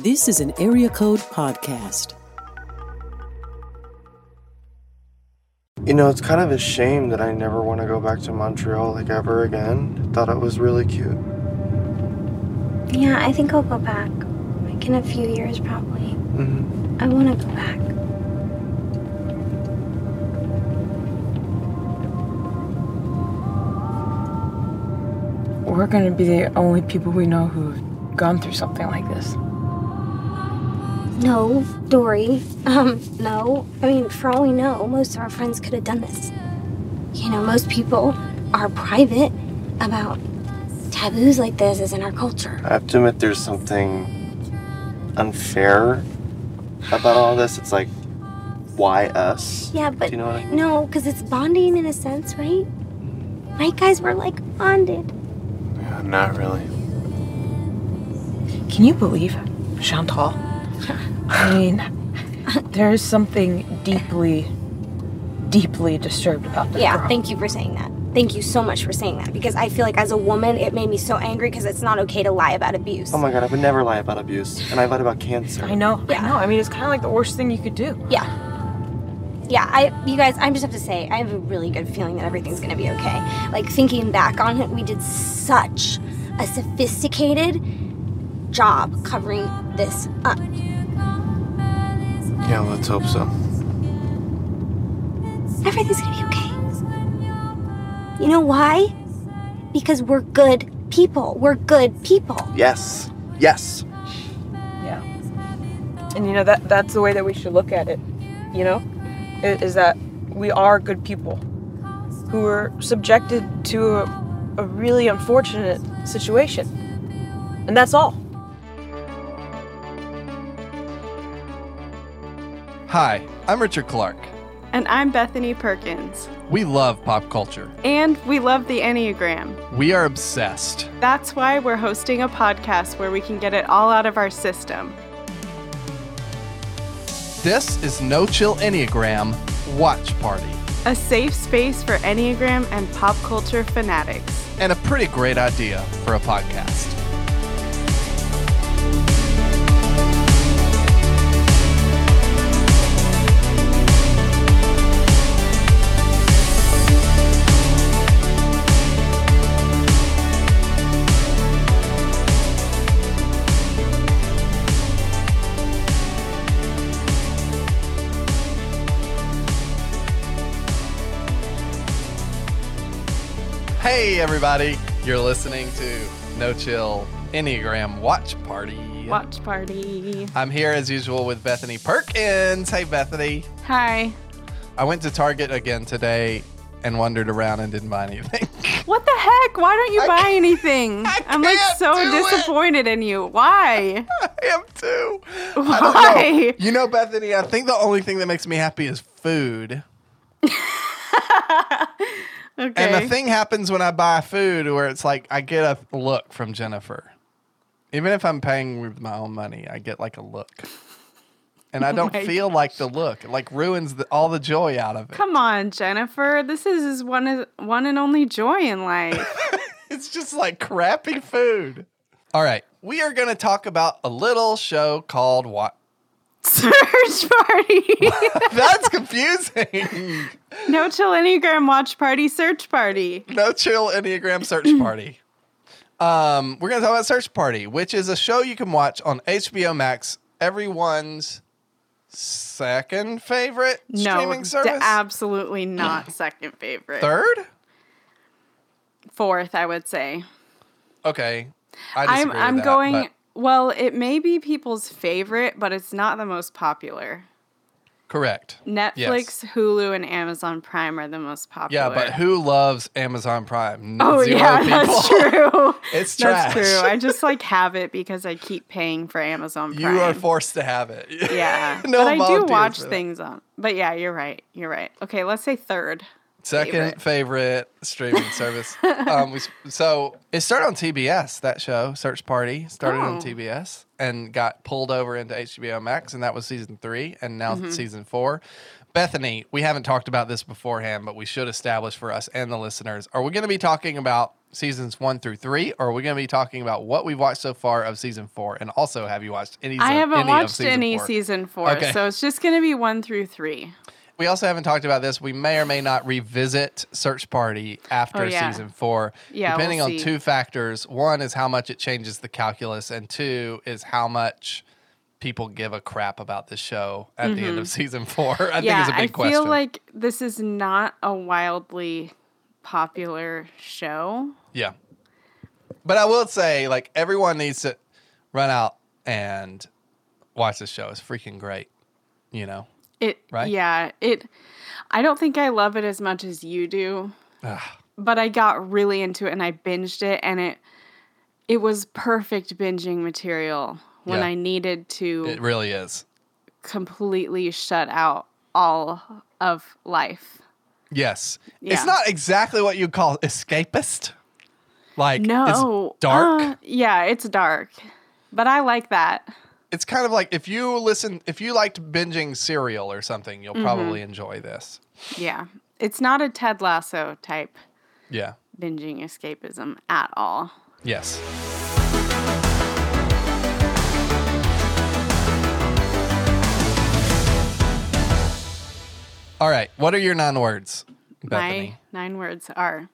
This is an Area Code Podcast. You know, it's kind of a shame that I never want to go back to Montreal like ever again. Thought it was really cute. Yeah, I think I'll go back. Like in a few years, probably. hmm I want to go back. We're gonna be the only people we know who've gone through something like this. No, Dory. Um, no. I mean, for all we know, most of our friends could have done this. You know, most people are private about taboos like this is in our culture. I have to admit, there's something unfair about all this. It's like, why us? Yeah, but you know what I mean? no, because it's bonding in a sense, right? Right, guys? We're like bonded. Yeah, not really. Can you believe Chantal? I mean, there is something deeply, deeply disturbed about that. Yeah, girl. thank you for saying that. Thank you so much for saying that because I feel like as a woman, it made me so angry because it's not okay to lie about abuse. Oh my god, I would never lie about abuse. And I lied about cancer. I know. Yeah. I know. I mean, it's kind of like the worst thing you could do. Yeah. Yeah, I you guys, I just have to say, I have a really good feeling that everything's gonna be okay. Like thinking back on it, we did such a sophisticated job covering this up. Yeah, let's hope so. Everything's gonna be okay. You know why? Because we're good people. We're good people. Yes. Yes. Yeah. And you know that that's the way that we should look at it. You know, is that we are good people who were subjected to a, a really unfortunate situation, and that's all. Hi, I'm Richard Clark. And I'm Bethany Perkins. We love pop culture. And we love the Enneagram. We are obsessed. That's why we're hosting a podcast where we can get it all out of our system. This is No Chill Enneagram Watch Party, A safe space for Enneagram and pop culture fanatics. and a pretty great idea for a podcast. Hey, everybody. You're listening to No Chill Enneagram Watch Party. Watch party. I'm here as usual with Bethany Perkins. Hey, Bethany. Hi. I went to Target again today and wandered around and didn't buy anything. What the heck? Why don't you I buy anything? I am like so do it. disappointed in you. Why? I am too. Why? know. You know, Bethany, I think the only thing that makes me happy is food. Okay. And the thing happens when I buy food where it's like I get a look from Jennifer. Even if I'm paying with my own money, I get like a look. And I oh don't my feel like the look. It like ruins the, all the joy out of it. Come on, Jennifer. This is his one one and only joy in life. It's just like crappy food. All right. We are going to talk about a little show called What? Search party. That's confusing. no chill Enneagram watch party search party. no chill Enneagram search party. Um, we're gonna talk about Search Party, which is a show you can watch on HBO Max. Everyone's second favorite No, streaming d- service. absolutely not second favorite. Third. Fourth, I would say. Okay, I I'm I'm that, going. but- Well, it may be people's favorite, but it's not the most popular. correct. Netflix, Hulu, and Amazon Prime are the most popular. Yeah, but who loves Amazon Prime? Oh Zero yeah, people. that's true. It's trash. That's true. I just like have it because I keep paying for Amazon Prime. You are forced to have it. Yeah, no but I do watch things on. But yeah, you're right. You're right. Okay, let's say third. Second favorite. favorite, streaming service. Um, we, so it started on TBS. That show, Search Party, started on Oh. TBS and got pulled over into HBO Max, and that was season three, and now Mm-hmm. season four. Bethany, we haven't talked about this beforehand, but we should establish for us and the listeners: Are we going to be talking about seasons one through three, or are we going to be talking about what we've watched so far of season four? And also, have you watched any? I haven't any watched season any four? season four, Okay. so it's just gonna be one through three. We also haven't talked about this. We may or may not revisit Search Party after Oh, yeah. season four, Yeah, we'll depending on two factors. One is how much it changes the calculus, and two is how much people give a crap about the show at the end of mm-hmm. season four. I think yeah, is a big I question. I feel like this is not a wildly popular show. Yeah. But I will say, like, everyone needs to run out and watch this show. It's freaking great. You know? It Right? yeah, it I don't think I love it as much as you do. Ugh. But I got really into it and I binged it and it it was perfect binging material when Yeah. I needed to It really is. completely shut out all of life. Yes. Yeah. It's not exactly what you call escapist. Like, No. it's dark. uh, yeah, it's dark. But I like that. It's kind of like if you listen, if you liked binging serial or something, you'll Mm-hmm. probably enjoy this. Yeah. It's not a Ted Lasso type Yeah. binging escapism at all. Yes. All right. What are your nine words, Bethany? My nine words are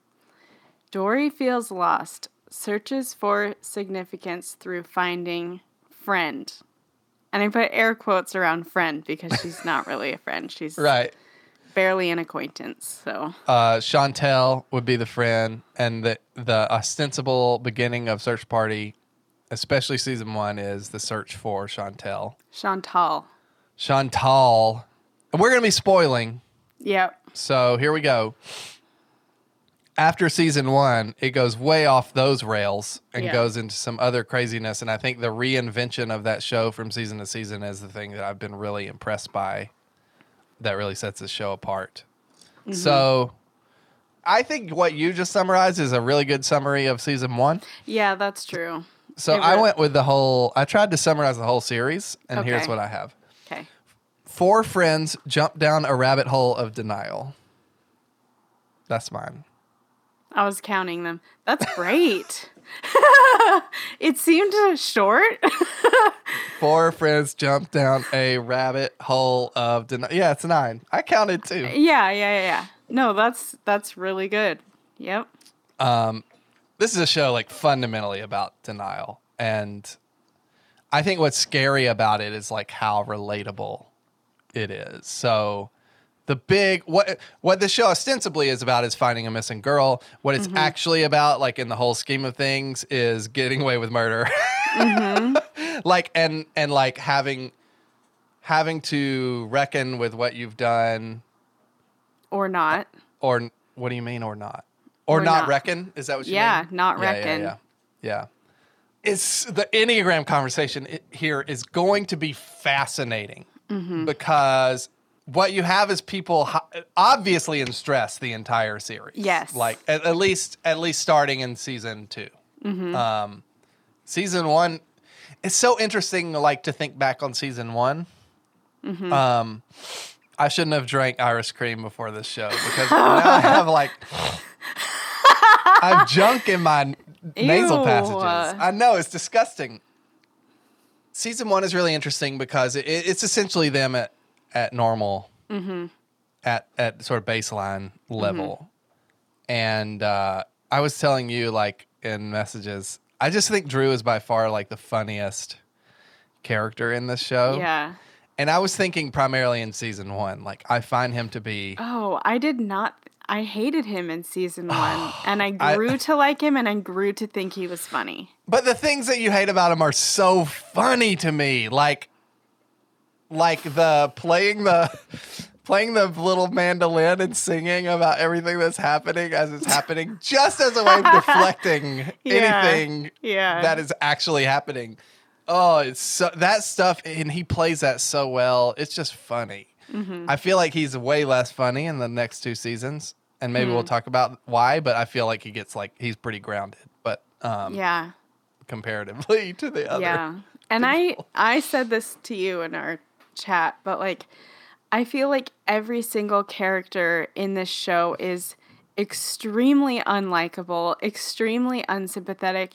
Dory feels lost, searches for significance through finding friend. And I put air quotes around friend because she's not really a friend. She's Right. barely an acquaintance. So, Uh, Chantel would be the friend, and the the ostensible beginning of Search Party, especially season one, is the search for Chantel. Chantal. Chantal, and we're gonna be spoiling, Yep. so here we go. After season one, it goes way off those rails and Yeah. goes into some other craziness. And I think the reinvention of that show from season to season is the thing that I've been really impressed by. That really sets the show apart. Mm-hmm. So, I think what you just summarized is a really good summary of season one. Yeah, that's true. So I went with the whole. I tried to summarize the whole series, and here's what I have: Okay. Four friends jump down a rabbit hole of denial. That's mine. I was counting them. That's great. it seemed short. Four friends jump down a rabbit hole of denial. Yeah, it's nine. I counted two. yeah, yeah, yeah, yeah. No, that's that's really good. Yep. Um, This is a show like fundamentally about denial, and I think what's scary about it is like how relatable it is. So the big what what the show ostensibly is about is finding a missing girl. What it's mm-hmm. actually about, like in the whole scheme of things, is getting away with murder. Mm-hmm. like and and like having having to reckon with what you've done, Or not. Uh, or what do you mean, or not, or, Or not, not. reckon? Is that what you Yeah, mean? not Yeah, yeah, reckon. Yeah, yeah. It's the Enneagram conversation here is going to be fascinating Mm-hmm. because what you have is people obviously in stress the entire series. Yes. like at, at least at least starting in season 2 Mm-hmm. Um, season one, it's so interesting. Like to think back on season one. Mm-hmm. Um, I shouldn't have drank Irish cream before this show because now I have like I have junk in my nasal passages. I know it's disgusting. Season one is really interesting because it, it's essentially them at at normal, at at sort of baseline level, and uh, I was telling you like in messages, I just think Drew is by far like the funniest character in this show. Yeah. And I was thinking primarily in season one, like I find him to be Oh, I did not. I hated him in season one, and I I- grew to like him, and I grew to think he was funny. But the things that you hate about him are so funny to me. Like like the playing the playing the little mandolin and singing about everything that's happening as it's happening just as a way of deflecting Yeah. anything Yeah. that is actually happening. Oh, it's so that stuff and he plays that so well. It's just funny. Mm-hmm. I feel like he's way less funny in the next two seasons. And maybe Hmm. we'll talk about why, but I feel like he gets like he's pretty grounded. But um Yeah. comparatively to the other. Yeah. And I I said this to you in our chat, but like I feel like every single character in this show is extremely unlikable, extremely unsympathetic,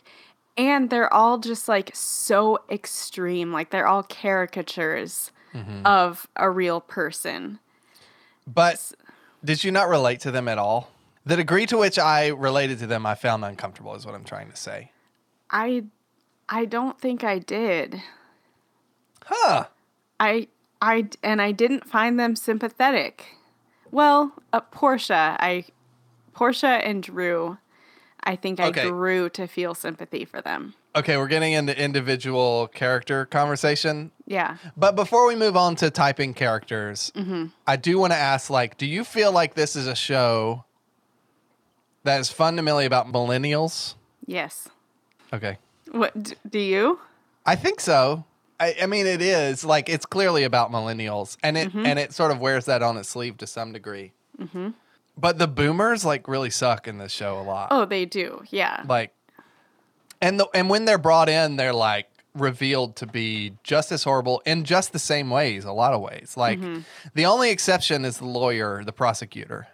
and they're all just like so extreme. Like they're all caricatures mm-hmm. of a real person. But did you not relate to them at all? The degree to which I related to them, I found uncomfortable, is what I'm trying to say. I I don't think I did. Huh. I I and I didn't find them sympathetic. Well, uh, Portia, I Portia and Drew, I think I Okay. grew to feel sympathy for them. Okay, we're getting into individual character conversation. Yeah. But before we move on to typing characters, Mm-hmm. I do want to ask like, do you feel like this is a show that is fundamentally about millennials? Yes. Okay. What do you? I think so. I, I mean, it is like it's clearly about millennials, and it Mm-hmm. and it sort of wears that on its sleeve to some degree. But the boomers like really suck in this show a lot. Oh, they do. Yeah. Like, and the and when they're brought in, they're like revealed to be just as horrible in just the same ways. A lot of ways. Like Mm-hmm. the only exception is the lawyer, the prosecutor,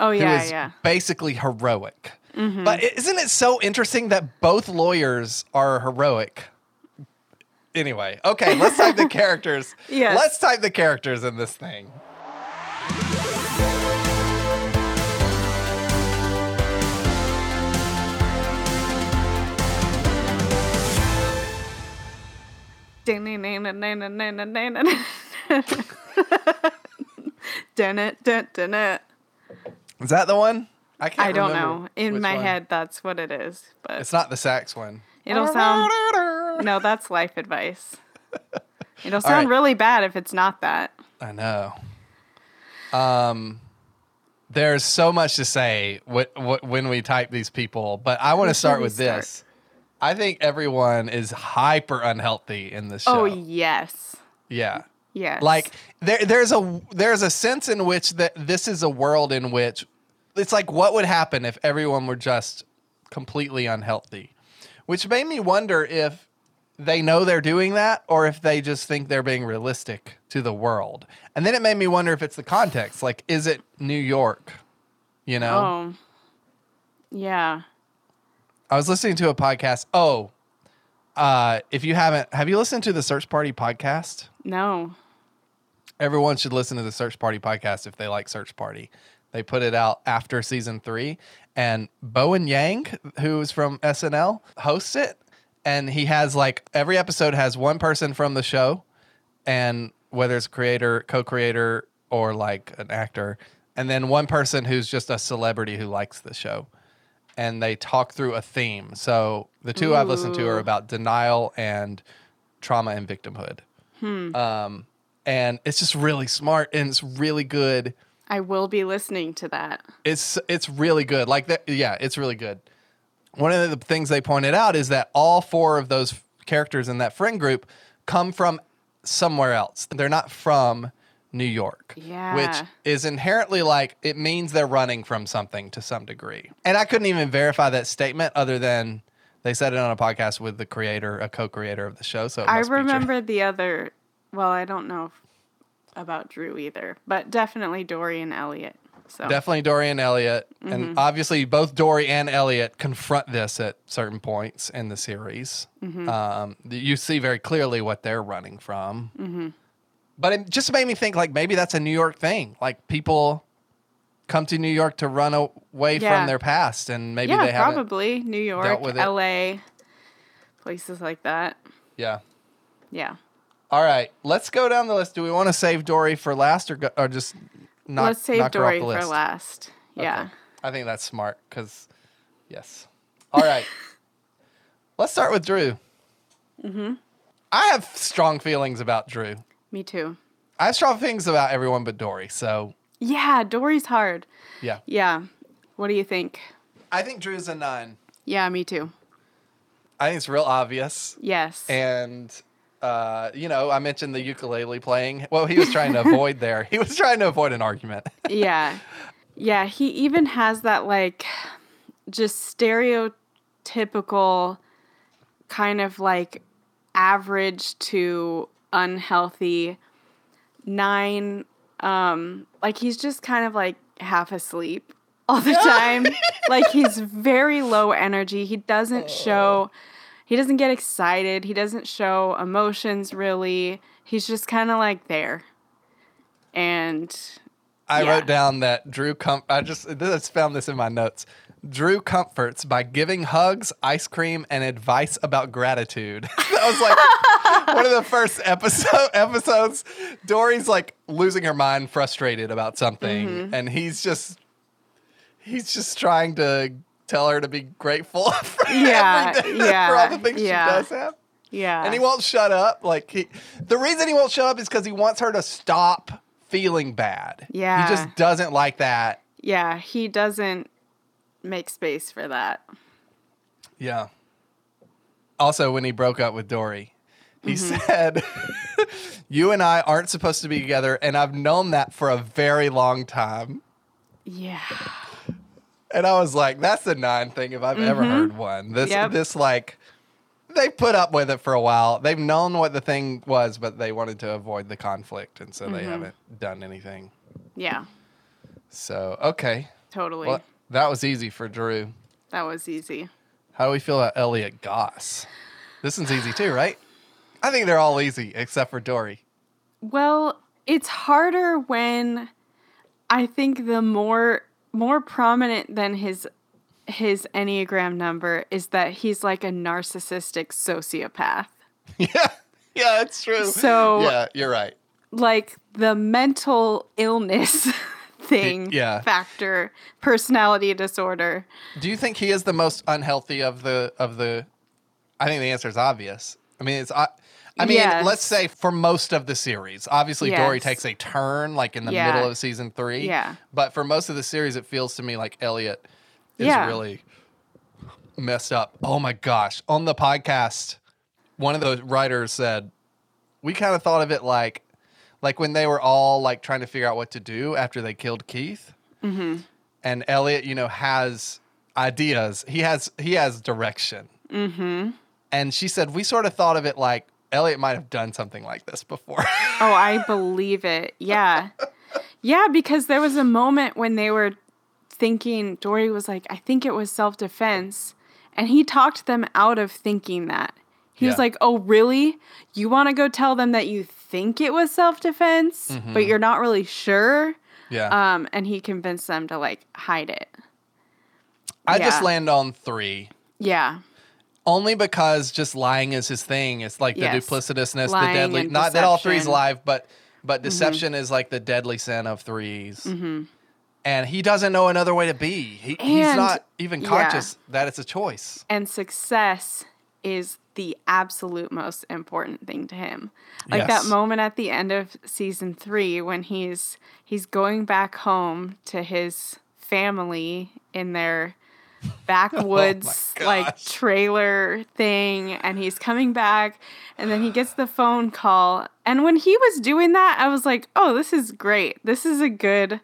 Oh yeah, is yeah. basically heroic. But isn't it so interesting that both lawyers are heroic? Anyway, okay, let's type the characters. Yes. Let's type the characters in this thing. Dun it, dun, dun it. Is that the one? I can't I don't know. In my one. head, that's what it is. But It's not the sax one. it'll sound. No, that's life advice. It'll sound right. really bad if it's not that. I know. Um, there's so much to say wh- wh- when we type these people, but I want to start with start? this. I think everyone is hyper unhealthy in this show. Oh yes, yeah. yes. Like there, there's a there's a sense in which that this is a world in which it's like what would happen if everyone were just completely unhealthy, which made me wonder if they know they're doing that or if they just think they're being realistic to the world. And then it made me wonder if it's the context. Like, is it New York? You know, oh, yeah. I was listening to a podcast. Oh, uh, if you haven't, have you listened to the Search Party podcast? No. Everyone should listen to the Search Party podcast if they like Search Party. They put it out after season three, and Bowen Yang, who's from SNL, hosts it. And he has like every episode has one person from the show, and whether it's creator, co-creator, or like an actor, and then one person who's just a celebrity who likes the show, and they talk through a theme. So the two I've listened to are about denial and trauma and victimhood. Um, and it's just really smart and it's really good. I will be listening to that. It's it's really good. Like that, yeah, it's really good. One of the things they pointed out is that all four of those characters in that friend group come from somewhere else. They're not from New York, Yeah. which is inherently like it means they're running from something to some degree. And I couldn't even verify that statement other than they said it on a podcast with the creator, a co-creator of the show. So I must be true. remember the other. Well, I don't know about Drew either, but definitely Dory and Elliott. So Definitely Dory and Elliott. And Mm-hmm. obviously, both Dory and Elliott confront this at certain points in the series. Mm-hmm. Um, you see very clearly what they're running from. Mm-hmm. But it just made me think like maybe that's a New York thing. Like people come to New York to run away Yeah. from their past, and maybe yeah, they haven't. probably New York, dealt with it. L.A., places like that. Yeah. Yeah. All right, let's go down the list. Do we want to save Dory for last, or go, or just knock, Let's save knock her off Dory for list? last. Yeah. Okay. I think that's smart because, yes. All right. Let's start with Drew. Mm-hmm. I have strong feelings about Drew. Me too. I have strong feelings about everyone but Dory. So, Yeah, Dory's hard. yeah. Yeah. What do you think? I think Drew's a nine. Yeah, me too. I think it's real obvious. Yes. And, uh, you know, I mentioned the ukulele playing. Well, he was trying to avoid there. He was trying to avoid an argument. yeah. Yeah, he even has that like just stereotypical kind of like average to unhealthy nine um like he's just kind of like half asleep all the time. like he's very low energy. He doesn't show he doesn't get excited. He doesn't show emotions really. He's just kind of like there. And I Yeah. wrote down that Drew com- I just found this in my notes. Drew comforts by giving hugs, ice cream, and advice about gratitude. that was like one of the first episode episodes. Dory's like losing her mind, frustrated about something, Mm-hmm. and he's just he's just trying to tell her to be grateful for Yeah, every day, for yeah, all the things yeah. she does have. yeah. And he won't shut up. Like he, the reason he won't shut up is because he wants her to stop feeling bad. Yeah. he just doesn't like that. yeah, he doesn't make space for that. Yeah. Also, when he broke up with Dory, he Mm-hmm. said, "You and I aren't supposed to be together, and I've known that for a very long time." Yeah. And I was like, "That's the nine thing if I've ever heard one." This, Mm-hmm. Yep. this like. They put up with it for a while. They've known what the thing was, but they wanted to avoid the conflict, and so Mm-hmm. they haven't done anything. Yeah. So, okay. Totally. Well, that was easy for Drew. That was easy. How do we feel about Elliott Goss? This one's easy too, right? I think they're all easy except for Dory. Well, it's harder when I think the more more prominent than his his enneagram number is that he's like a narcissistic sociopath. Yeah, yeah, it's true. So- yeah, you're right. Like the mental illness thing yeah. factor, personality disorder. Do you think he is the most unhealthy of the of the? I think the answer is obvious. I mean, it's. I, I mean, Yes. let's say for most of the series, obviously Dory takes a turn like in the Yeah. middle of season three. Yeah. But for most of the series, it feels to me like Elliott is Yeah. really messed up. Oh my gosh! On the podcast, one of the writers said we kind of thought of it like like when they were all like trying to figure out what to do after they killed Keith. Mm-hmm. And Elliott, you know, has ideas. He has he has direction. Mm-hmm. And she said we sort of thought of it like Elliott might have done something like this before. Oh, I believe it. Yeah. Yeah, because there was a moment when they were thinking, Dory was like, I think it was self defense. And he talked them out of thinking that. He was like, Oh, really? You want to go tell them that you think it was self defense, but you're not really sure? yeah. Um, and he convinced them to like hide it. I just land on three. Yeah. Only because just lying is his thing. It's like the Yes. duplicitousness, Lying the deadly. and Not that all three's deception. live, but but mm-hmm. deception is like the deadly sin of 3s mm-hmm. And he doesn't know another way to be. He, he's And- not even yeah. conscious that it's a choice. and success is the absolute most important thing to him. Like Yes. that moment at the end of season 3 when he's he's going back home to his family in their backwoods like trailer thing and he's coming back and then he gets the phone call and when he was doing that I was like, "Oh, this is great. This is a good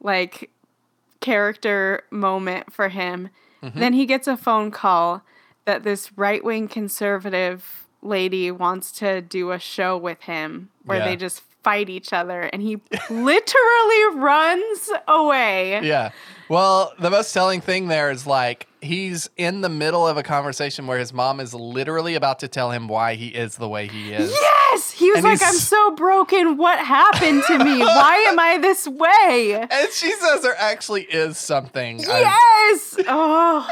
like character moment for him. Mm-hmm. Then he gets a phone call that this right wing conservative lady wants to do a show with him where Yeah. they just fight each other and he literally runs away. Yeah. Well, the most telling thing there is like he's in the middle of a conversation where his mom is literally about to tell him why he is the way he is. Yes! He was And like, I'm so broken. What happened to me? Why am I this way? And she says there actually is something. Yes! Oh.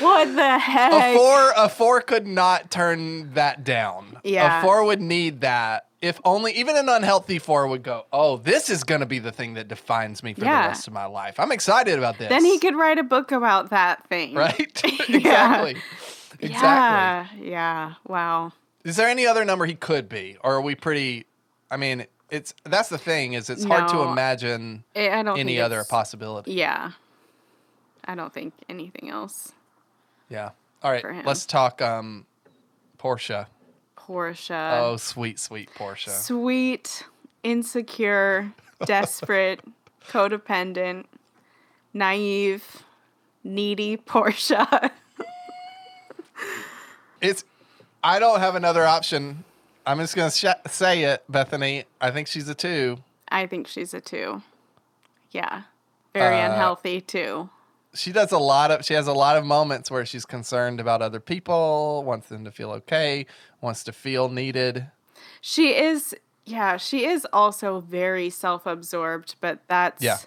What the heck? a four, a four could not turn that down. Yeah. A four would need that. If only, even an unhealthy four would go, oh, this is going to be the thing that defines me for Yeah. the rest of my life. I'm excited about this. Then he could write a book about that thing. Right? Yeah. exactly. Exactly. Yeah. Yeah. Wow. Is there any other number he could be, or are we pretty? I mean, it's that's the thing is it's hard to imagine I don't any other possibility. Yeah. I don't think anything else. Yeah. All right, let's talk um, Portia. Portia. oh, sweet, sweet Portia. Sweet, insecure, desperate, codependent, naive, needy Portia. It's. I don't have another option. I'm just gonna sh- say it, Bethany. I think she's a two. I think she's a two. Yeah. Very Uh, unhealthy too. she does a lot of she has a lot of moments where she's concerned about other people, wants them to feel okay, wants to feel needed. She is yeah, she is also very self-absorbed, but that's Yeah.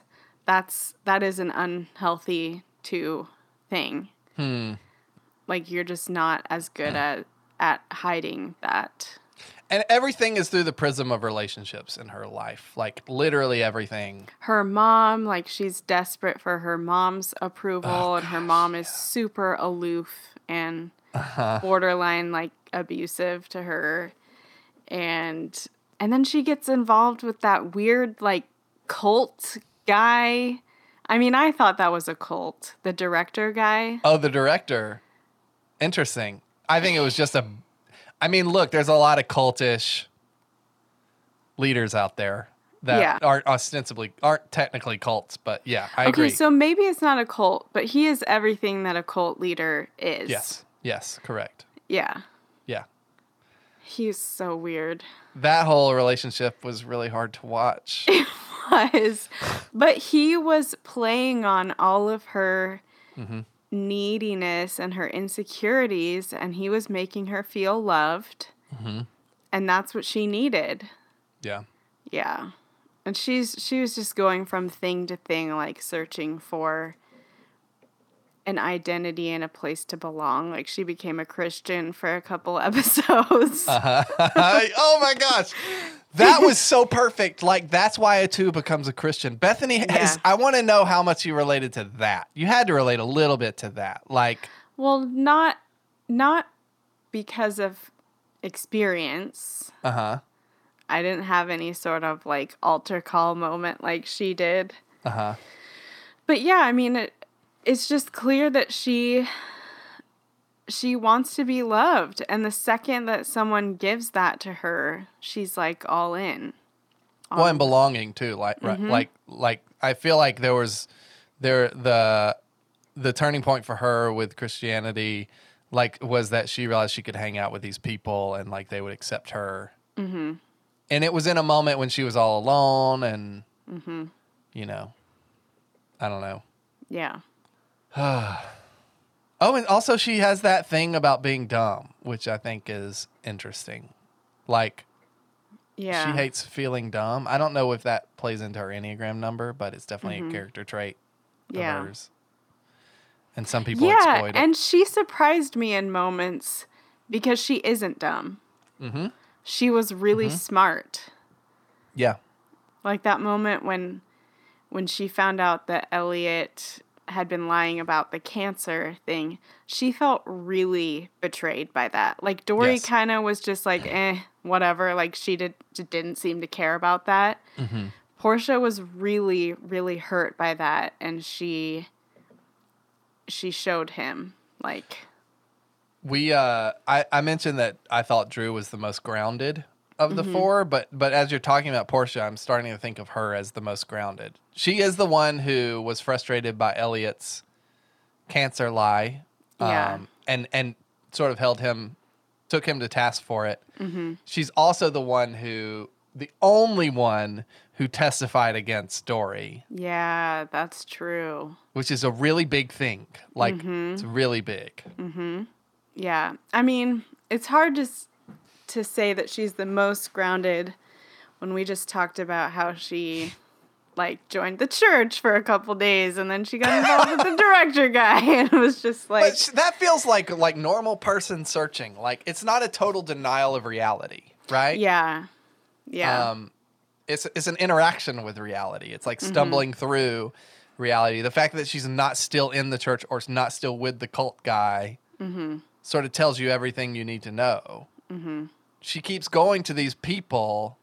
that's that is an unhealthy too thing. Hmm. Like you're just not as good at at hiding that. And everything is through the prism of relationships in her life. Like literally everything. Her mom, like she's desperate for her mom's approval Oh, and her mom is super aloof and Uh-huh. borderline like abusive to her. And and then she gets involved with that weird like cult guy. I mean, I thought that was a cult. The director guy. Oh, the director. Interesting. I think it was just a I mean, look, there's a lot of cultish leaders out there that Yeah. aren't ostensibly aren't technically cults, but yeah, I okay, agree. so maybe it's not a cult, but he is everything that a cult leader is. yes. Yes, correct. Yeah. He's so weird. That whole relationship was really hard to watch. It was. But he was playing on all of her Mm-hmm. neediness and her insecurities, and he was making her feel loved. Mm-hmm. And that's what she needed. yeah. Yeah. And she's she was just going from thing to thing, like searching for an identity and a place to belong. Like she became a Christian for a couple episodes. oh my gosh. That was so perfect. Like that's why a two becomes a Christian. Bethany has Yeah. I want to know how much you related to that. You had to relate a little bit to that. Like Well, not not because of experience. uh-huh. I didn't have any sort of like altar call moment like she did. Uh-huh. But yeah, I mean it it's just clear that she she wants to be loved and the second that someone gives that to her, she's like all in. well, and belonging too. Like right, like like I feel like there was there the the turning point for her with Christianity like was that she realized she could hang out with these people and like they would accept her. Mm-hmm. And it was in a moment when she was all alone and you know, I don't know. Yeah. Oh, and also she has that thing about being dumb, which I think is interesting. Like Yeah. she hates feeling dumb. I don't know if that plays into her Enneagram number, but it's definitely a character trait of Mm-hmm. Yeah. hers. And some people yeah, exploit it. and she surprised me in moments because she isn't dumb. mm-hmm. She was really smart. Yeah. Like that moment when when she found out that Elliott had been lying about the cancer thing, she felt really betrayed by that. Like Dory Yes. kind of was just like, eh, whatever. Like she did didn't seem to care about that. Mm-hmm. Portia was really, really hurt by that, and she she showed him like We uh I, I mentioned that I thought Drew was the most grounded of the mm-hmm. four, but but as you're talking about Portia, I'm starting to think of her as the most grounded. She is the one who was frustrated by Elliott's cancer lie. Yeah. Um, and and sort of held him took him to task for it. Mm-hmm. She's also the one who the only one who testified against Dory, yeah, that's true. which is a really big thing. Like mm-hmm. it's really big. Yeah. I mean, it's hard to s- to say that she's the most grounded when we just talked about how she like joined the church for a couple days and then she got involved with the director guy and it was just like But that feels like like normal person searching. Like it's not a total denial of reality, right? yeah. Yeah. Um, it's it's an interaction with reality. It's Mm-hmm. like stumbling through reality. The fact that she's not still in the church or not still with the cult guy Mm-hmm. sort of tells you everything you need to know. She keeps going to these people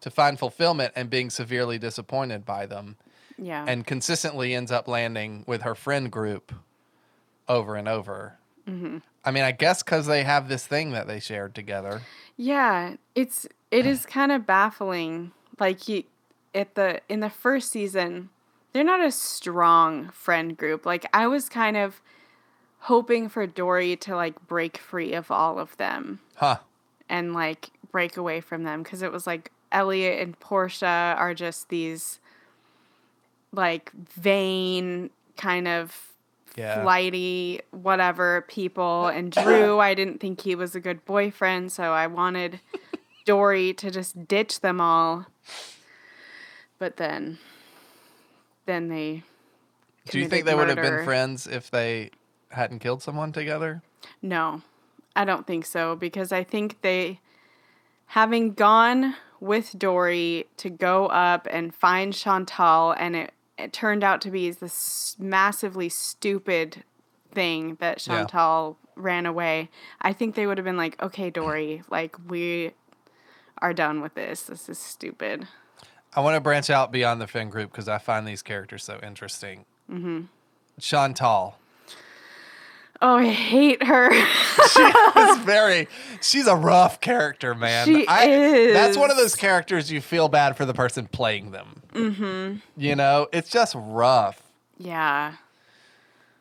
to find fulfillment and being severely disappointed by them, yeah. and consistently ends up landing with her friend group over and over. Mm-hmm. I mean, I guess because they have this thing that they shared together. Yeah, it's it is kind of baffling. Like you at the in the first season, they're not a strong friend group. Like I was kind of hoping for Dory to like break free of all of them Huh. And like break away from them because it was like Elliott and Portia are just these like vain kind of Yeah. flighty whatever people and Drew I didn't think he was a good boyfriend so I wanted Dory to just ditch them all but then then they Do you think they would have been friends if they hadn't killed someone together? No, I don't think so because I think they, having gone with Dory to go up and find Chantal, and it, it turned out to be this massively stupid thing that Yeah. Chantal ran away. I think they would have been like, okay, Dory, like, we are done with this. This is stupid. I want to branch out beyond the Finn group because I find these characters so interesting. Mm-hmm. Chantal. Oh, I hate her. She is very. She's a rough character, man. She is. That's one of those characters you feel bad for the person playing them. Mm-hmm. You know, it's just rough. Yeah.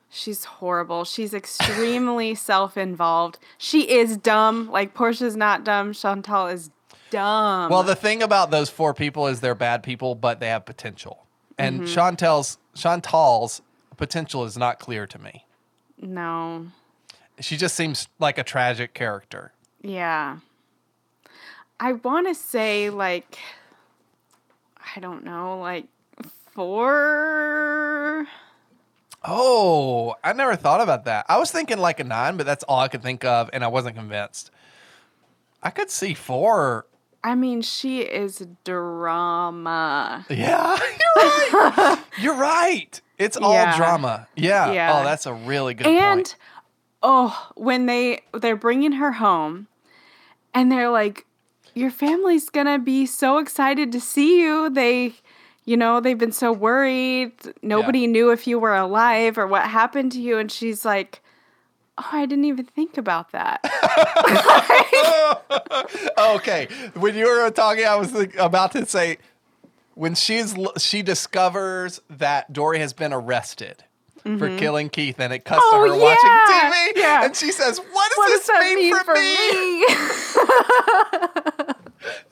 She's horrible. She's extremely self involved. She is dumb. Like, Portia's not dumb. Chantal is dumb. Well, the thing about those four people is they're bad people, but they have potential. And Mm-hmm. Chantal's Chantal's potential is not clear to me. No. She just seems like a tragic character. Yeah. I want to say, like, I don't know, like, four. Oh, I never thought about that. I was thinking like a nine, but that's all I could think of, and I wasn't convinced. I could see four. I mean, she is drama. Yeah, you're right. you're right. It's all Yeah. drama. Yeah. Yeah. Oh, that's a really good and point. oh when they they're bringing her home and they're like your family's gonna be so excited to see you they you know they've been so worried nobody knew if you were alive or what happened to you and she's like oh i didn't even think about that okay, when you were talking, I was about to say when she's she discovers that Dory has been arrested. For killing Keith, and it cuts Mm-hmm. Oh, to her watching TV, yeah. and she says, "What does what this does mean, mean for, me?"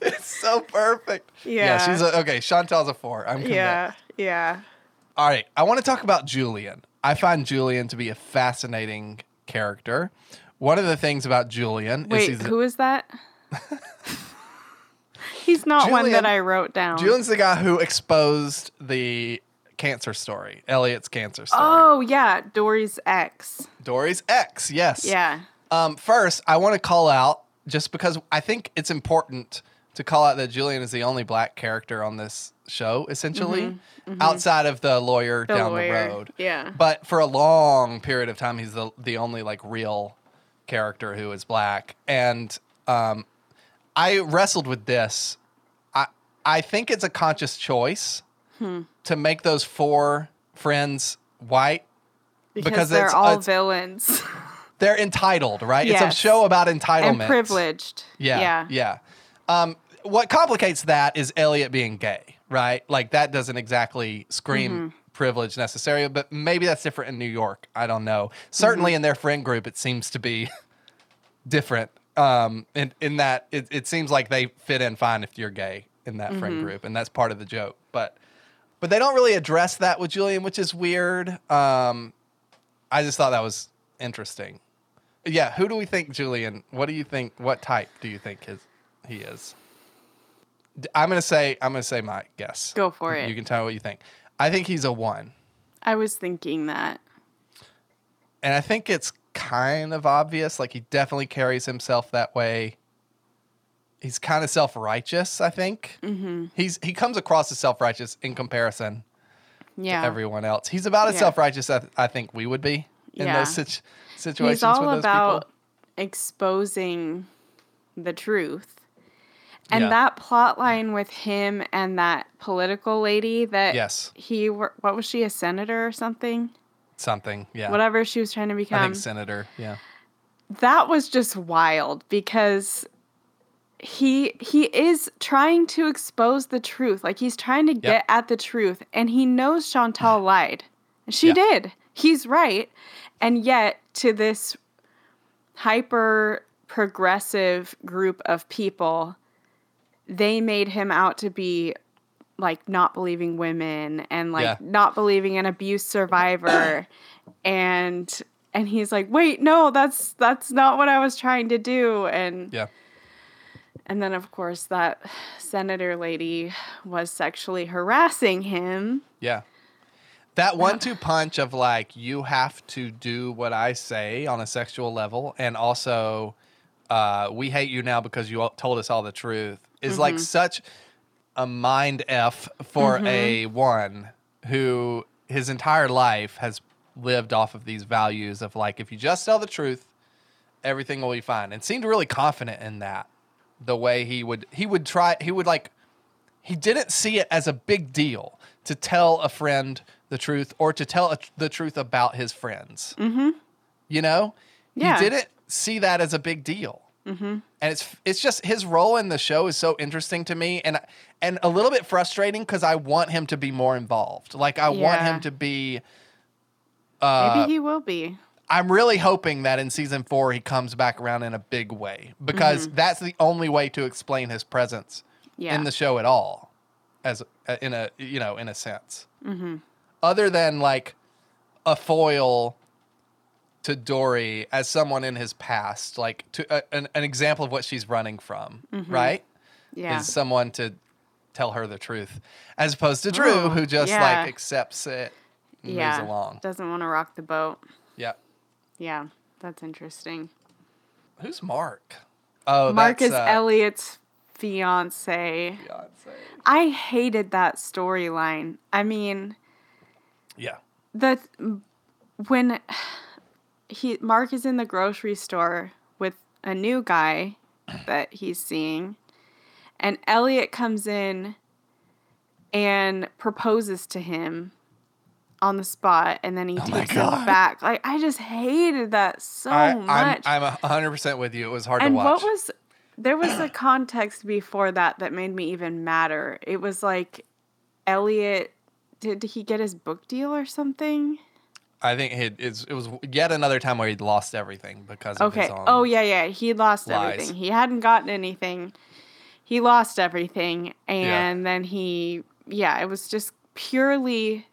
It's so perfect. Yeah, Yeah. she's a, okay. Chantal's a four. I'm convinced. yeah yeah All right, I want to talk about Julian. I find Julian to be a fascinating character. One of the things about Julian wait is he's who is that he's not one that i wrote down Julian's the guy who exposed the cancer story, Elliott's cancer story. oh yeah dory's ex Dory's ex, yes. yeah Um, first, I want to call out just because I think it's important to call out that Julian is the only black character on this show, essentially, outside of the lawyer Mm-hmm, The down lawyer, the road. yeah. But for a long period of time, he's the the only like real character who is black, and um, I wrestled with this. I I think it's a conscious choice Hmm. to make those four friends white because, Because they're it's- all it's- villains they're entitled, right? It's a show about entitlement and privileged. Yeah, yeah, yeah. Um, what complicates that is Elliott being gay, right? Like that doesn't exactly scream Mm-hmm. privilege necessarily, but maybe that's different in New York. I don't know. Certainly Mm-hmm. in their friend group, it seems to be different. Um, in in that it, it seems like they fit in fine if you're gay in that friend Mm-hmm. group, and that's part of the joke. But but they don't really address that with Julian, which is weird. Um, I just thought that was interesting. Yeah, who do we think Julian? What do you think? What type do you think his he is? I'm gonna say I'm gonna say my guess. Go for it. You can tell me what you think. I think he's a one, I was thinking that. and I think it's kind of obvious. Like he definitely carries himself that way. He's kind of self righteous. I think mm-hmm. he's he comes across as self righteous in comparison Yeah. to everyone else. He's about as Yeah. self righteous as I think we would be in Yeah. those situ- situations He's all about people. exposing the truth. And Yeah. that plot line with him and that political lady that Yes. he what was she a senator or something? Something, yeah. Whatever she was trying to I become. think senator, yeah. that was just wild because he he is trying to expose the truth like he's trying to get at the truth and he knows chantal lied she Yeah. did he's right and yet to this hyper progressive group of people they made him out to be like not believing women and like Yeah. not believing an abuse survivor and and he's like wait no that's that's not what i was trying to do and Yeah. and then of course that senator lady was sexually harassing him Yeah. That one two punch of like, you have to do what I say on a sexual level, and also, uh, we hate you now because you told us all the truth is like such a mind F for a one who his entire life has lived off of these values of like, if you just tell the truth, everything will be fine, and seemed really confident in that. The way he would, he would try, he would like he didn't see it as a big deal to tell a friend the truth or to tell a, the truth about his friends. Mm-hmm. You know, Yeah. he didn't see that as a big deal. Mm-hmm. And it's it's just his role in the show is so interesting to me, and and a little bit frustrating because I want him to be more involved. Like I want him to be. Uh, maybe he will be I'm really hoping that in season four he comes back around in a big way because that's the only way to explain his presence Mm-hmm. yeah in the show at all, as uh, in a you know in a sense, mm-hmm. other than like a foil to Dory as someone in his past, like to uh, an, an example of what she's running from, right? Mm-hmm. yeah Is someone to tell her the truth, as opposed to Drew, Oh, who just yeah. like accepts it, and yeah moves along. doesn't want to rock the boat Yeah. yeah that's interesting Who's Mark? Oh, mark is uh, elliott's fiance Beyonce. I hated that storyline. I mean, Yeah. the when he Mark is in the grocery store with a new guy that he's seeing, and Elliott comes in and proposes to him on the spot, and then he Oh takes him back. Like I just hated that so I, I'm, much. I'm a 100% with you. It was hard and to watch. what was there was a context before that that made me even madder. It was like Elliott did he get his book deal or something? I think it, it was yet another time where he'd lost everything because of Okay. his own. Oh yeah, yeah. He lost lies. everything. He hadn't gotten anything. He lost everything, and then he yeah, it was just purely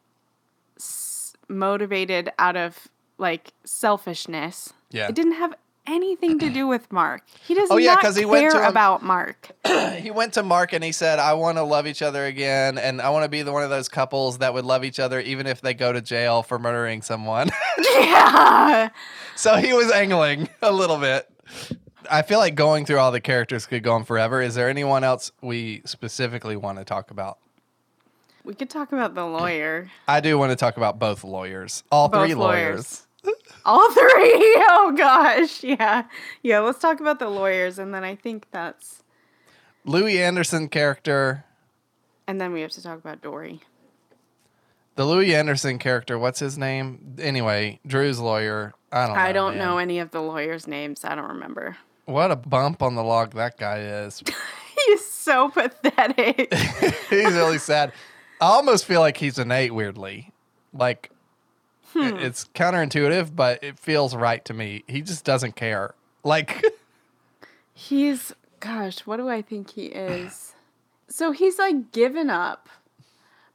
s- motivated out of like selfishness. Yeah. It didn't have anything to do with Mark. He does Oh, yeah, not 'cause he care went to him- about Mark. He went to Mark and he said, I want to love each other again. And I want to be the one of those couples that would love each other even if they go to jail for murdering someone. yeah. so he was angling a little bit. I feel like going through all the characters could go on forever. Is there anyone else we specifically want to talk about? We could talk about the lawyer. I do want to talk about both lawyers, all Both three lawyers. All three. Oh gosh. Yeah. Yeah, let's talk about the lawyers and then I think that's Louie Anderson character, and then we have to talk about Dory. the Louie Anderson character, what's his name? Anyway, Drew's lawyer. I don't know. I don't man. know any of the lawyers' names. I don't remember. What a bump on the log that guy is. He's so pathetic. he's really sad. I almost feel like he's eight, weirdly. Like, Hmm. it's counterintuitive, but it feels right to me. He just doesn't care. Like, he's gosh, what do I think he is? So he's like given up.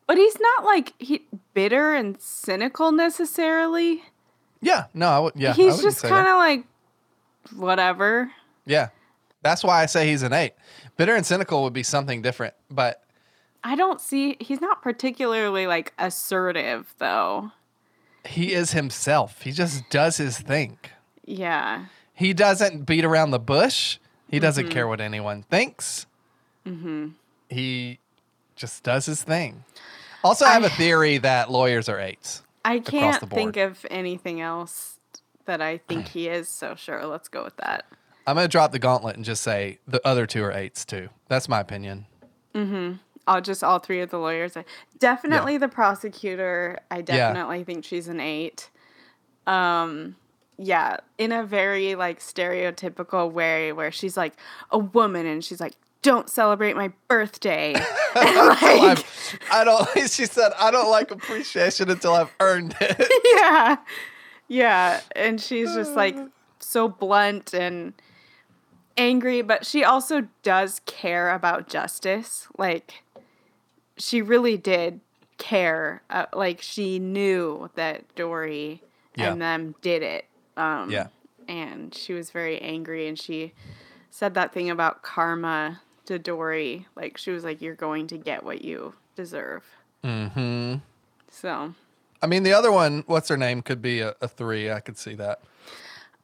But he's not like he bitter and cynical necessarily. yeah, no, I would, yeah. He's just kind of like whatever. yeah. That's why I say he's an eight. Bitter and cynical would be something different, but I don't see he's not particularly like assertive though. He is himself. He just does his thing. Yeah. He doesn't beat around the bush. He doesn't Mm-hmm. care what anyone thinks. Mm-hmm. He just does his thing. Also, I have a theory that lawyers are eights. I can't think of anything else that I think he is, so sure, let's go with that. I'm going to drop the gauntlet and just say the other two are eights too. That's my opinion. All just all three of the lawyers. Definitely the prosecutor. I definitely think she's an eight. Um yeah, in a very like stereotypical way where she's like a woman and she's like, Don't celebrate my birthday. Like, I don't. She said, "I don't like appreciation until I've earned it." yeah. Yeah. And she's just like so blunt and angry, but she also does care about justice. Like, she really did care. Uh, like she knew that Dory Yeah. and them did it. Um, Yeah. And she was very angry, and she said that thing about karma to Dory. Like she was like, "You're going to get what you deserve." Mm-hmm. So I mean, the other one, what's her name, could be a, a three. I could see that.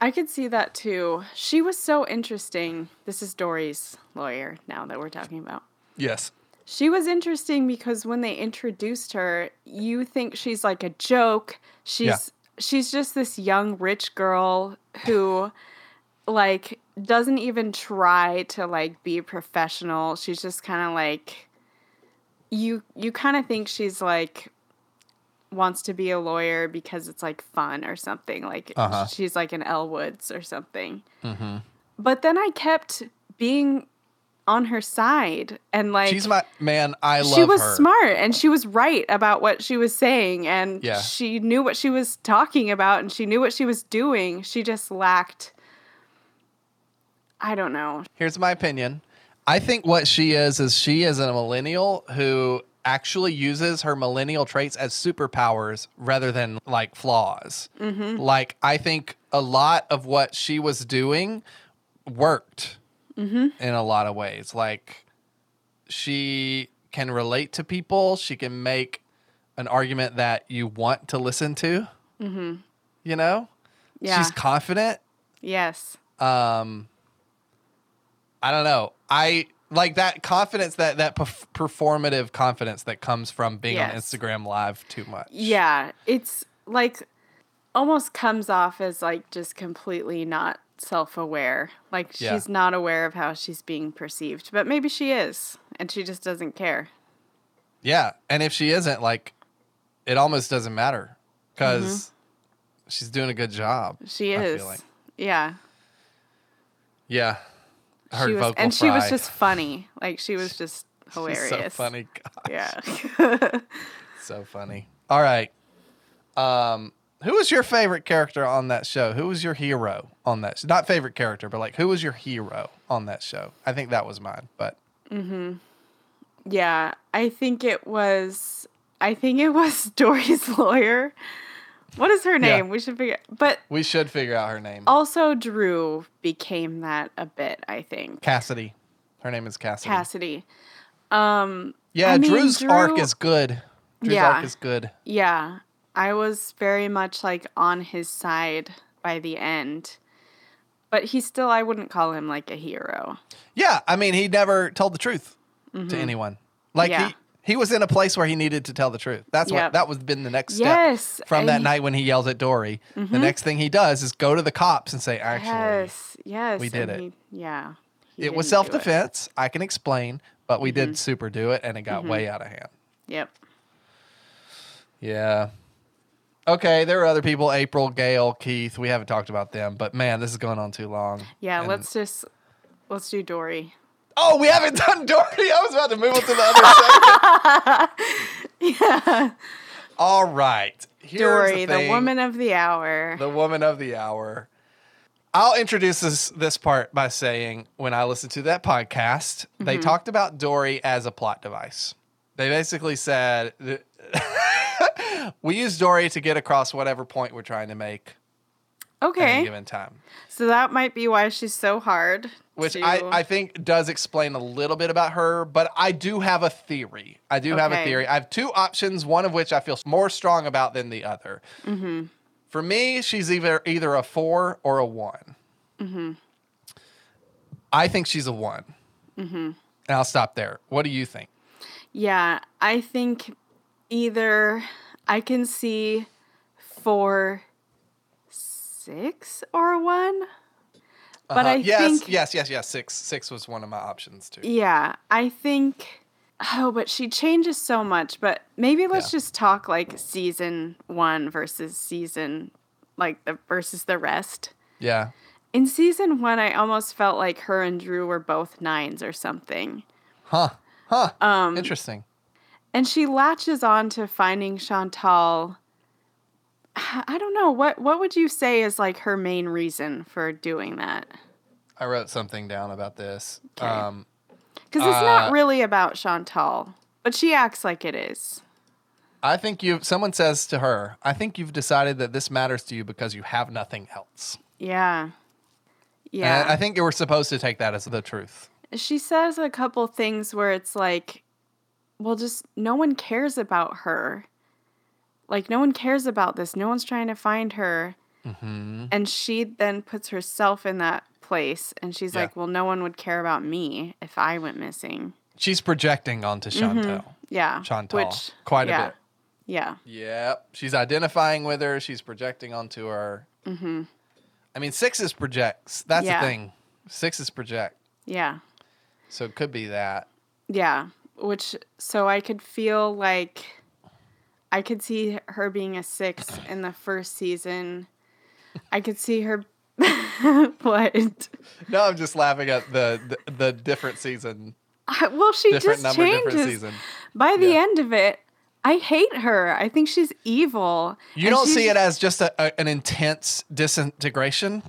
I could see that too. She was so interesting. This is Dory's lawyer now that we're talking about. Yes. She was interesting because when they introduced her, you think she's like a joke. She's Yeah. she's just this young rich girl who like doesn't even try to like be professional. She's just kind of like you you kind of think she's like wants to be a lawyer because it's like fun or something. Like Uh-huh. she's like an Elle Woods or something. But then I kept being on her side and like She's my man. I love her. she was her. smart and she was right about what she was saying and Yeah. she knew what she was talking about and she knew what she was doing. She just lacked I don't know. Here's my opinion. I think what she is is she is a millennial who actually uses her millennial traits as superpowers rather than like flaws. Mm-hmm. Like I think a lot of what she was doing worked in a lot of ways. Like she can relate to people. She can make an argument that you want to listen to. You know, Yeah. she's confident yes. um i don't know i like that confidence that that perf- performative confidence that comes from being on instagram live too much Yeah, it's like almost comes off as like just completely not self-aware. Like Yeah. she's not aware of how she's being perceived, but maybe she is and she just doesn't care. yeah and if she isn't like it almost doesn't matter because she's doing a good job She I feel is. like. Yeah. yeah her she was vocal and she was just funny. Like she was just She's hilarious. so funny God, Yeah. so funny all right um who was your favorite character on that show who was your hero on that sh- not favorite character but like who was your hero on that show i think that was mine but yeah. I think it was I think it was Dory's lawyer. What is her Yeah. name? We should figure but We should figure out her name. also Drew became that a bit, I think. Cassidy. Her name is Cassidy. Cassidy. Um yeah, I mean, Drew's arc is good. Drew's Yeah. arc is good. Yeah, I was very much like on his side by the end. But he still, I wouldn't call him like a hero. Yeah, I mean, he never told the truth to anyone. Like Mm-hmm. Yeah. he he was in a place where he needed to tell the truth. That's what that was been the next step Yes, from that he- Mm-hmm. night when he yells at Dory. The next thing he does is go to the cops and say, "Actually, yes, yes. we did it. he- yeah. it was self defense. I can explain, but we Mm-hmm. did super do it, and it got way out of hand." Yep. Yeah. Okay, there are other people, April, Gail, Keith. We haven't talked about them, but man, this is going on too long. Yeah, And- let's just let's do Dory. Oh, we haven't done Dory. I was about to move on to the other segment. Yeah. All right. Here's Dory, the, the woman of the hour. the woman of the hour. I'll introduce this this part by saying when I listened to that podcast, they Mm-hmm. talked about Dory as a plot device. They basically said that we use Dory to get across whatever point we're trying to make at any okay. given time. So that might be why she's so hard. which to- I, I think does explain a little bit about her, but I do have a theory. I do have a theory. I have two options, one of which I feel more strong about than the other. Mm-hmm. For me, she's either either a four or a one. Mm-hmm. I think she's a one. Mm-hmm. And I'll stop there. What do you think? Yeah, I think either I can see four, six, or one. But Uh-huh. I yes, think yes, yes, yes. Six, six was one of my options too. Yeah, I think. Oh, but she changes so much. But maybe let's Yeah. just talk like season one versus season, like the versus the rest. Yeah. In season one, I almost felt like her and Drew were both nines or something. Huh. Huh. Um, Interesting. And she latches on to finding Chantal. I don't know what what would you say is like her main reason for doing that? I wrote something down about this. Okay. Um, Because it's Uh, not really about Chantal. But she acts like it is. I think you. Someone says to her, "I think you've decided that this matters to you because you have nothing else." Yeah. Yeah. I, I think you were supposed to take that as the truth. she says a couple things where it's like, well, just no one cares about her. Like, no one cares about this. No one's trying to find her. Mm-hmm. And she then puts herself in that place and she's Yeah. like, well, no one would care about me if I went missing. She's projecting onto Chantal. Yeah. Chantal, Which, quite a bit. Yeah. Yep. She's identifying with her. She's projecting onto her. Mm-hmm. I mean, sixes projects. That's Yeah. the thing. Sixes project. Yeah. So it could be that. Yeah. Which, so I could feel like I could see her being a six in the first season. I could see her. what? No, I'm just laughing at the the, the different season, Well, she different just number, changes. different season. By the Yeah. end of it, I hate her. I think she's evil. You don't see it as just a, a- an intense disintegration.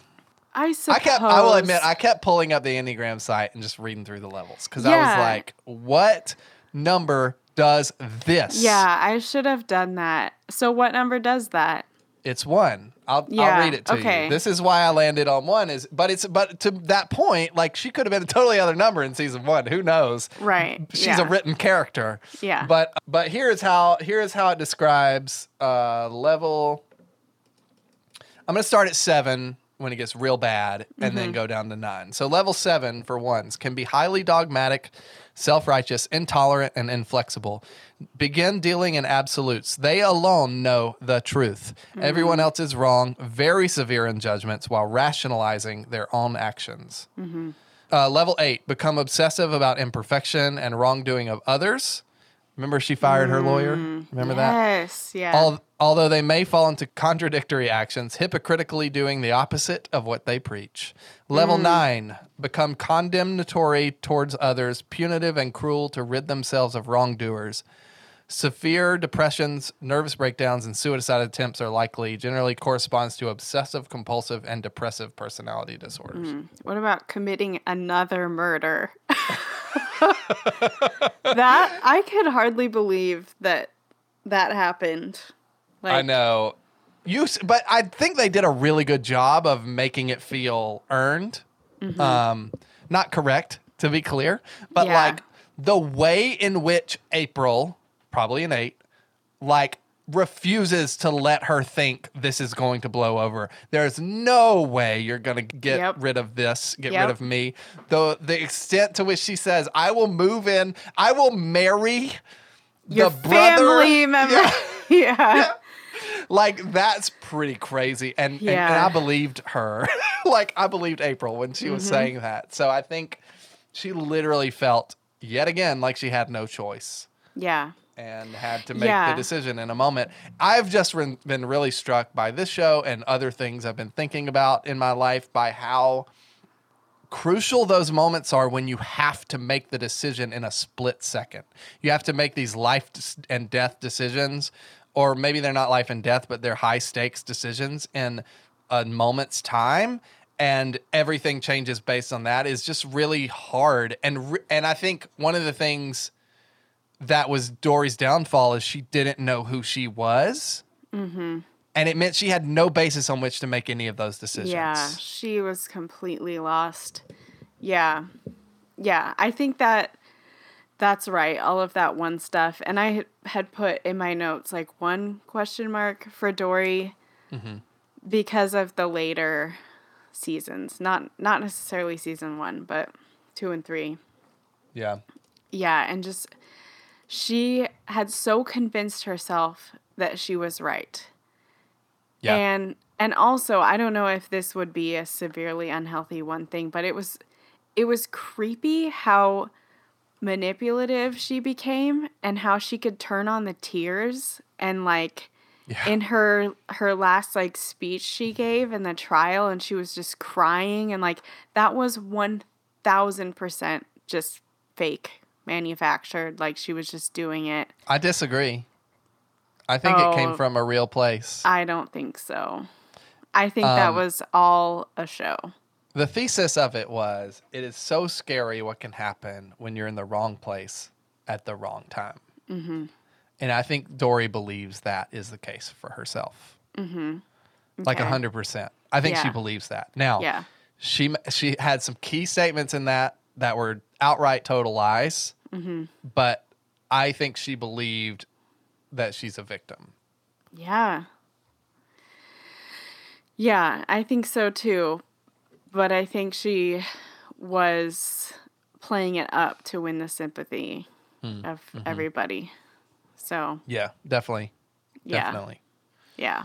I suppose. I kept. I will admit, I kept pulling up the Enneagram site and just reading through the levels because I was like, "What number does this?" Yeah, I should have done that. So, what number does that? It's one. I'll, Yeah, I'll read it to okay. you. This is why I landed on one. Is but it's but to that point, like she could have been a totally other number in season one. Who knows? Right. She's yeah. a written character. Yeah. But but here's how here's how it describes uh, level. I'm gonna start at seven when it gets real bad, and Mm-hmm. then go down to nine. So level seven for ones can be highly dogmatic, self-righteous, intolerant, and inflexible. Begin dealing in absolutes. They alone know the truth. Everyone else is wrong. Very severe in judgments while rationalizing their own actions. Uh, level eight, become obsessive about imperfection and wrongdoing of others. Remember, she fired her lawyer. Mm. Remember that? Yes. Yeah. Al- although they may fall into contradictory actions, hypocritically doing the opposite of what they preach. Level mm. nine, become condemnatory towards others, punitive and cruel to rid themselves of wrongdoers. Severe depressions, nervous breakdowns, and suicide attempts are likely, generally corresponds to obsessive compulsive and depressive personality disorders. Mm. What about committing another murder? that I could hardly believe that that happened. Like, I know. You, but I think they did a really good job of making it feel earned. Um, not correct, to be clear, but Yeah. like the way in which April, probably an eight, like refuses to let her think this is going to blow over. There's no way you're going to get Yep. rid of this, get Yep. rid of me. The the extent to which she says, "I will move in, I will marry Your the brother." family member. Yeah Yeah. like that's pretty crazy and, and- and i believed her like i believed april when she Mm-hmm. was saying that so i think she literally felt yet again like she had no choice Yeah. And had to make Yeah. the decision in a moment i've just re- been really struck by this show and other things i've been thinking about in my life by how crucial those moments are when you have to make the decision in a split second. You have to make these life and death decisions, or maybe they're not life and death, but they're high stakes decisions in a moment's time. And everything changes based on that is just really hard. And re- and I think one of the things that was Dory's downfall is she didn't know who she was. And it meant she had no basis on which to make any of those decisions. Yeah, she was completely lost. Yeah. Yeah, I think that that's right. All of that one stuff. And I had put in my notes like one question mark for Dory Mm-hmm. because of the later seasons. Not not necessarily season 1, but 2 and 3. Yeah. Yeah, and just she had so convinced herself that she was right. Yeah. And and also, I don't know if this would be a severely unhealthy one thing, but it was it was creepy how manipulative she became and how she could turn on the tears and like Yeah. in her her last like speech she gave in the trial and she was just crying and like that was 1000% just fake manufactured like she was just doing it I disagree. I think it came Oh. from a real place. I don't think so. I think that Um, was all a show. The thesis of it was it is so scary what can happen when you're in the wrong place at the wrong time. Mm-hmm. And I think Dory believes that is the case for herself. Mm-hmm. Like Okay. a hundred percent. I think she believes that. Now, Yeah. she she had some key statements in that that were outright total lies. Mm-hmm. But I think she believed that she's a victim. Yeah. Yeah, I think so too. But I think she was playing it up to win the sympathy Hmm. of Mm-hmm. everybody. So, Yeah, definitely, yeah. definitely. Yeah.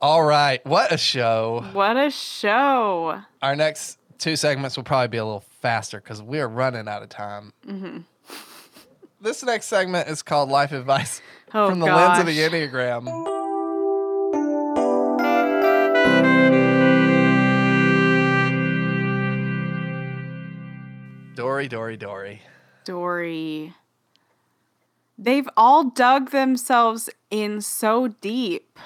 All right, what a show! What a show. Our next two segments will probably be a little faster because we are running out of time. Mm-hmm. This next segment is called Life Advice Oh, from the lens of the. Enneagram. Dory, Dory, Dory. Dory. They've all dug themselves in so deep.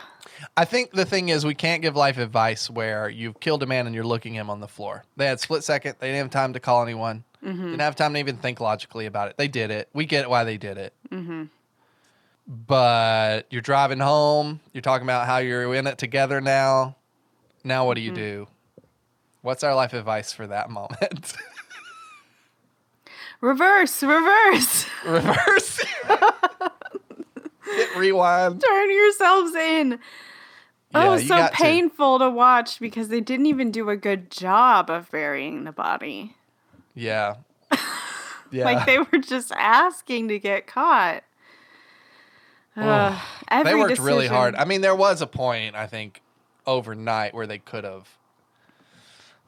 I think the thing is, we can't give life advice where you've killed a man and you're looking him on the floor. They had split second. They didn't have time to call anyone. Mm-hmm. Didn't have time to even think logically about it. They did it. We get why they did it. Mm-hmm. But you're driving home. You're talking about how you're in it together now. Now, what do you mm-hmm. do? What's our life advice for that moment? Reverse, reverse. Reverse. Hit rewind. Turn yourselves in. Yeah, oh, so got to. painful to watch because they didn't even do a good job of burying the body. Yeah. Yeah. Like they were just asking to get caught. Ugh, they worked really hard. I mean, there was a point I think overnight where they could have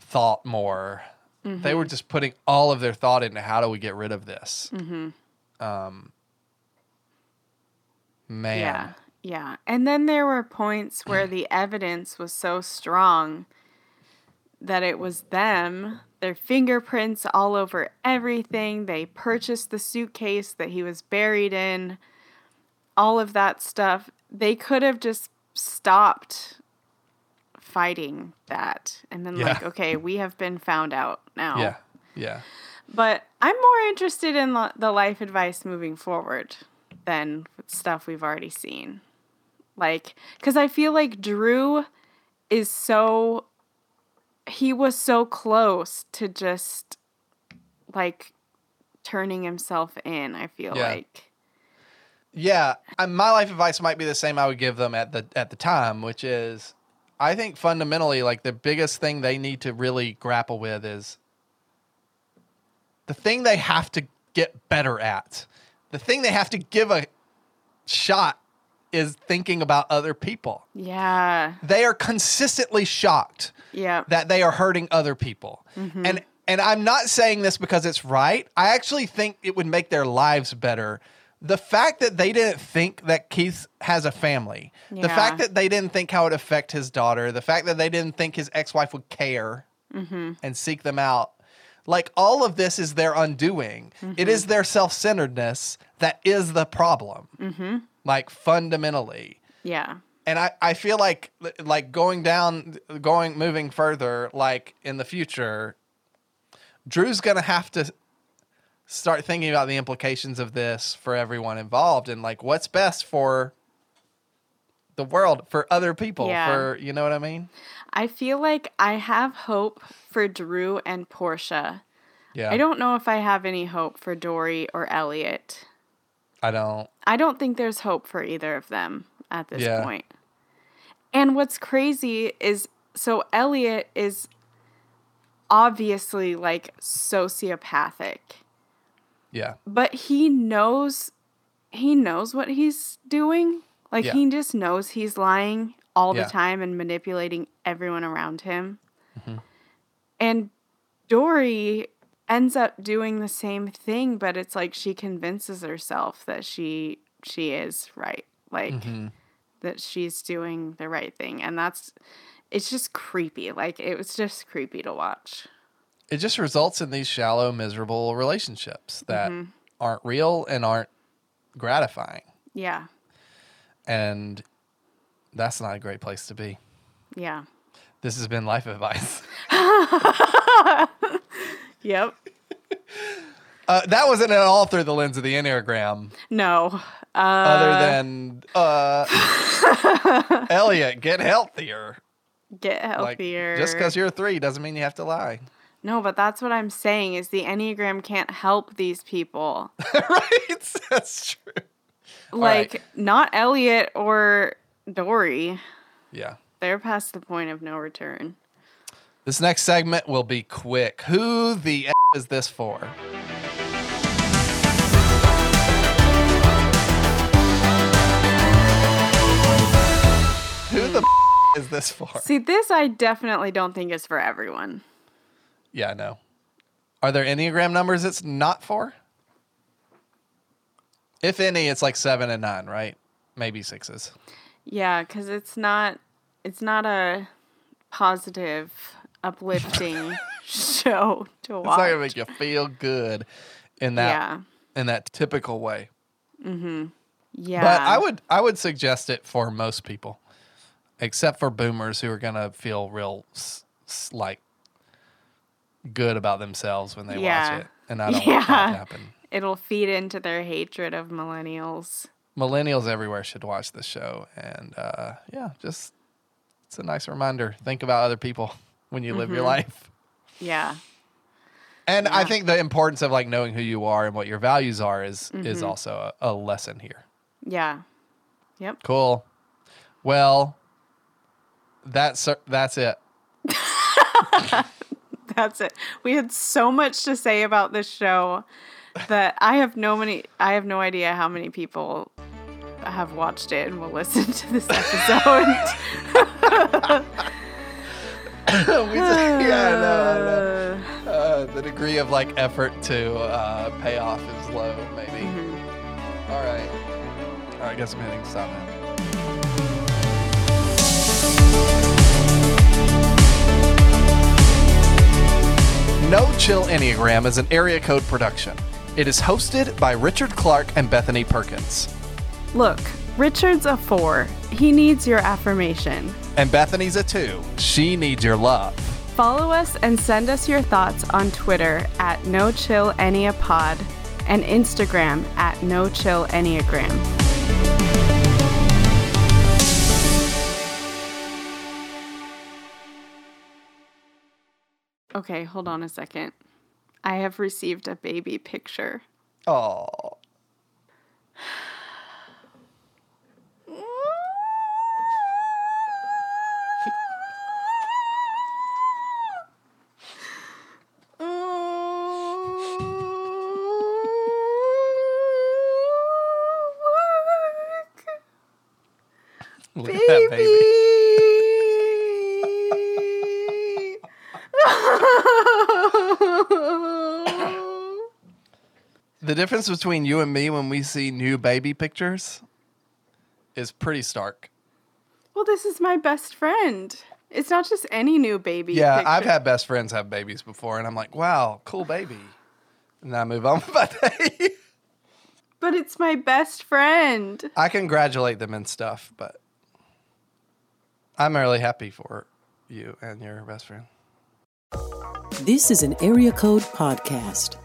thought more. They Mm-hmm. were just putting all of their thought into how do we get rid of this. Mm-hmm. Um, man, Yeah, yeah. And then there were points where the evidence was so strong that it was them, their fingerprints all over everything. They purchased the suitcase that he was buried in, all of that stuff. They could have just stopped fighting that and been like, okay, we have been found out now. yeah, yeah, But I'm more interested in lo- the life advice moving forward than stuff we've already seen. Like, because I feel like Drew is so. He was so close to just like turning himself in, I feel Yeah. like. yeah. My life advice might be the same I would give them at the at the time, which is, I think fundamentally, like the biggest thing they need to really grapple with is the thing they have to get better at. The thing they have to give a shot is thinking about other people. Yeah. They are consistently shocked Yeah. that they are hurting other people. Mm-hmm. And and I'm not saying this because it's right. I actually think it would make their lives better. The fact that they didn't think that Keith has a family, the fact that they didn't think how it would affect his daughter, the fact that they didn't think his ex-wife would care mm-hmm. and seek them out, like all of this is their undoing. It is mm-hmm. their self-centeredness that is the problem. Mm-hmm. Like fundamentally yeah. and I, I feel like like going down going moving further like in the future drew's gonna have to start thinking about the implications of this for everyone involved and like what's best for the world for other people Yeah. for you know what i mean I feel like I have hope for Drew and Portia. yeah I don't know if I have any hope for Dory or Elliott. i don't I don't think there's hope for either of them at this Yeah. point. And what's crazy is so Elliott is obviously like sociopathic, yeah but he knows he knows what he's doing. Like Yeah. he just knows he's lying all Yeah. the time and manipulating everyone around him. Mm-hmm. And Dory ends up doing the same thing, but it's like she convinces herself that she she is right. Like Mm-hmm. that she's doing the right thing. And that's it's just creepy. Like it was just creepy to watch. it just results in these shallow miserable relationships that Mm-hmm. aren't real and aren't gratifying Yeah. And that's not a great place to be Yeah. this has been life advice Yep. Uh, that wasn't at all through the lens of the Enneagram, No. Uh, other than uh, Elliott, get healthier. get Like, healthier. just because you're a three doesn't mean you have to lie. No, but that's what I'm saying is the Enneagram can't help these people. right? That's true. Like right. not Elliott or Dory. Yeah. They're past the point of no return. This next segment will be quick. Who the F is this for? Who the F is this for? See, this I definitely don't think is for everyone. Yeah, no. Are there Enneagram numbers it's not for? If any, it's like seven and nine, right? Maybe sixes. Yeah, because it's not it's not a positive, uplifting show to watch. It's not gonna make you feel good in that yeah, in that typical way. Mm-hmm. yeah. But I would I would suggest it for most people, except for boomers who are gonna feel real like good about themselves when they Yeah. watch it, and I don't want that to happen. It'll feed into their hatred of millennials. Millennials everywhere should watch this show, and uh, yeah, just it's a nice reminder. Think about other people when you live your life. Yeah, And I think the importance of like knowing who you are and what your values are is is also a, a lesson here. yeah, yep. Cool. Well, that's that's it. That's it. We had so much to say about this show that I have no many. I have no idea how many people have watched it and will listen to this episode. We yeah, I know. Uh, the degree of like effort to uh, pay off is low, maybe. All right. All right, I guess I'm hitting stop now. No Chill Enneagram is an area code production. It is hosted by Richard Clark and Bethany Perkins. Look, Richard's a four. He needs your affirmation. And Bethany's a two. She needs your love. Follow us and send us your thoughts on Twitter at No Chill Enneapod and Instagram at No Chill Enneagram. Okay, hold on a second. I have received a baby picture. Oh. Look at that baby. Difference between you and me when we see new baby pictures is pretty stark. well, this is my best friend. It's not just any new baby. Yeah, I've had best friends have babies before, and I'm like, wow, cool baby. And then I move on with my day. But it's my best friend. I congratulate them and stuff, but I'm really happy for you and your best friend. This is an Area Code Podcast.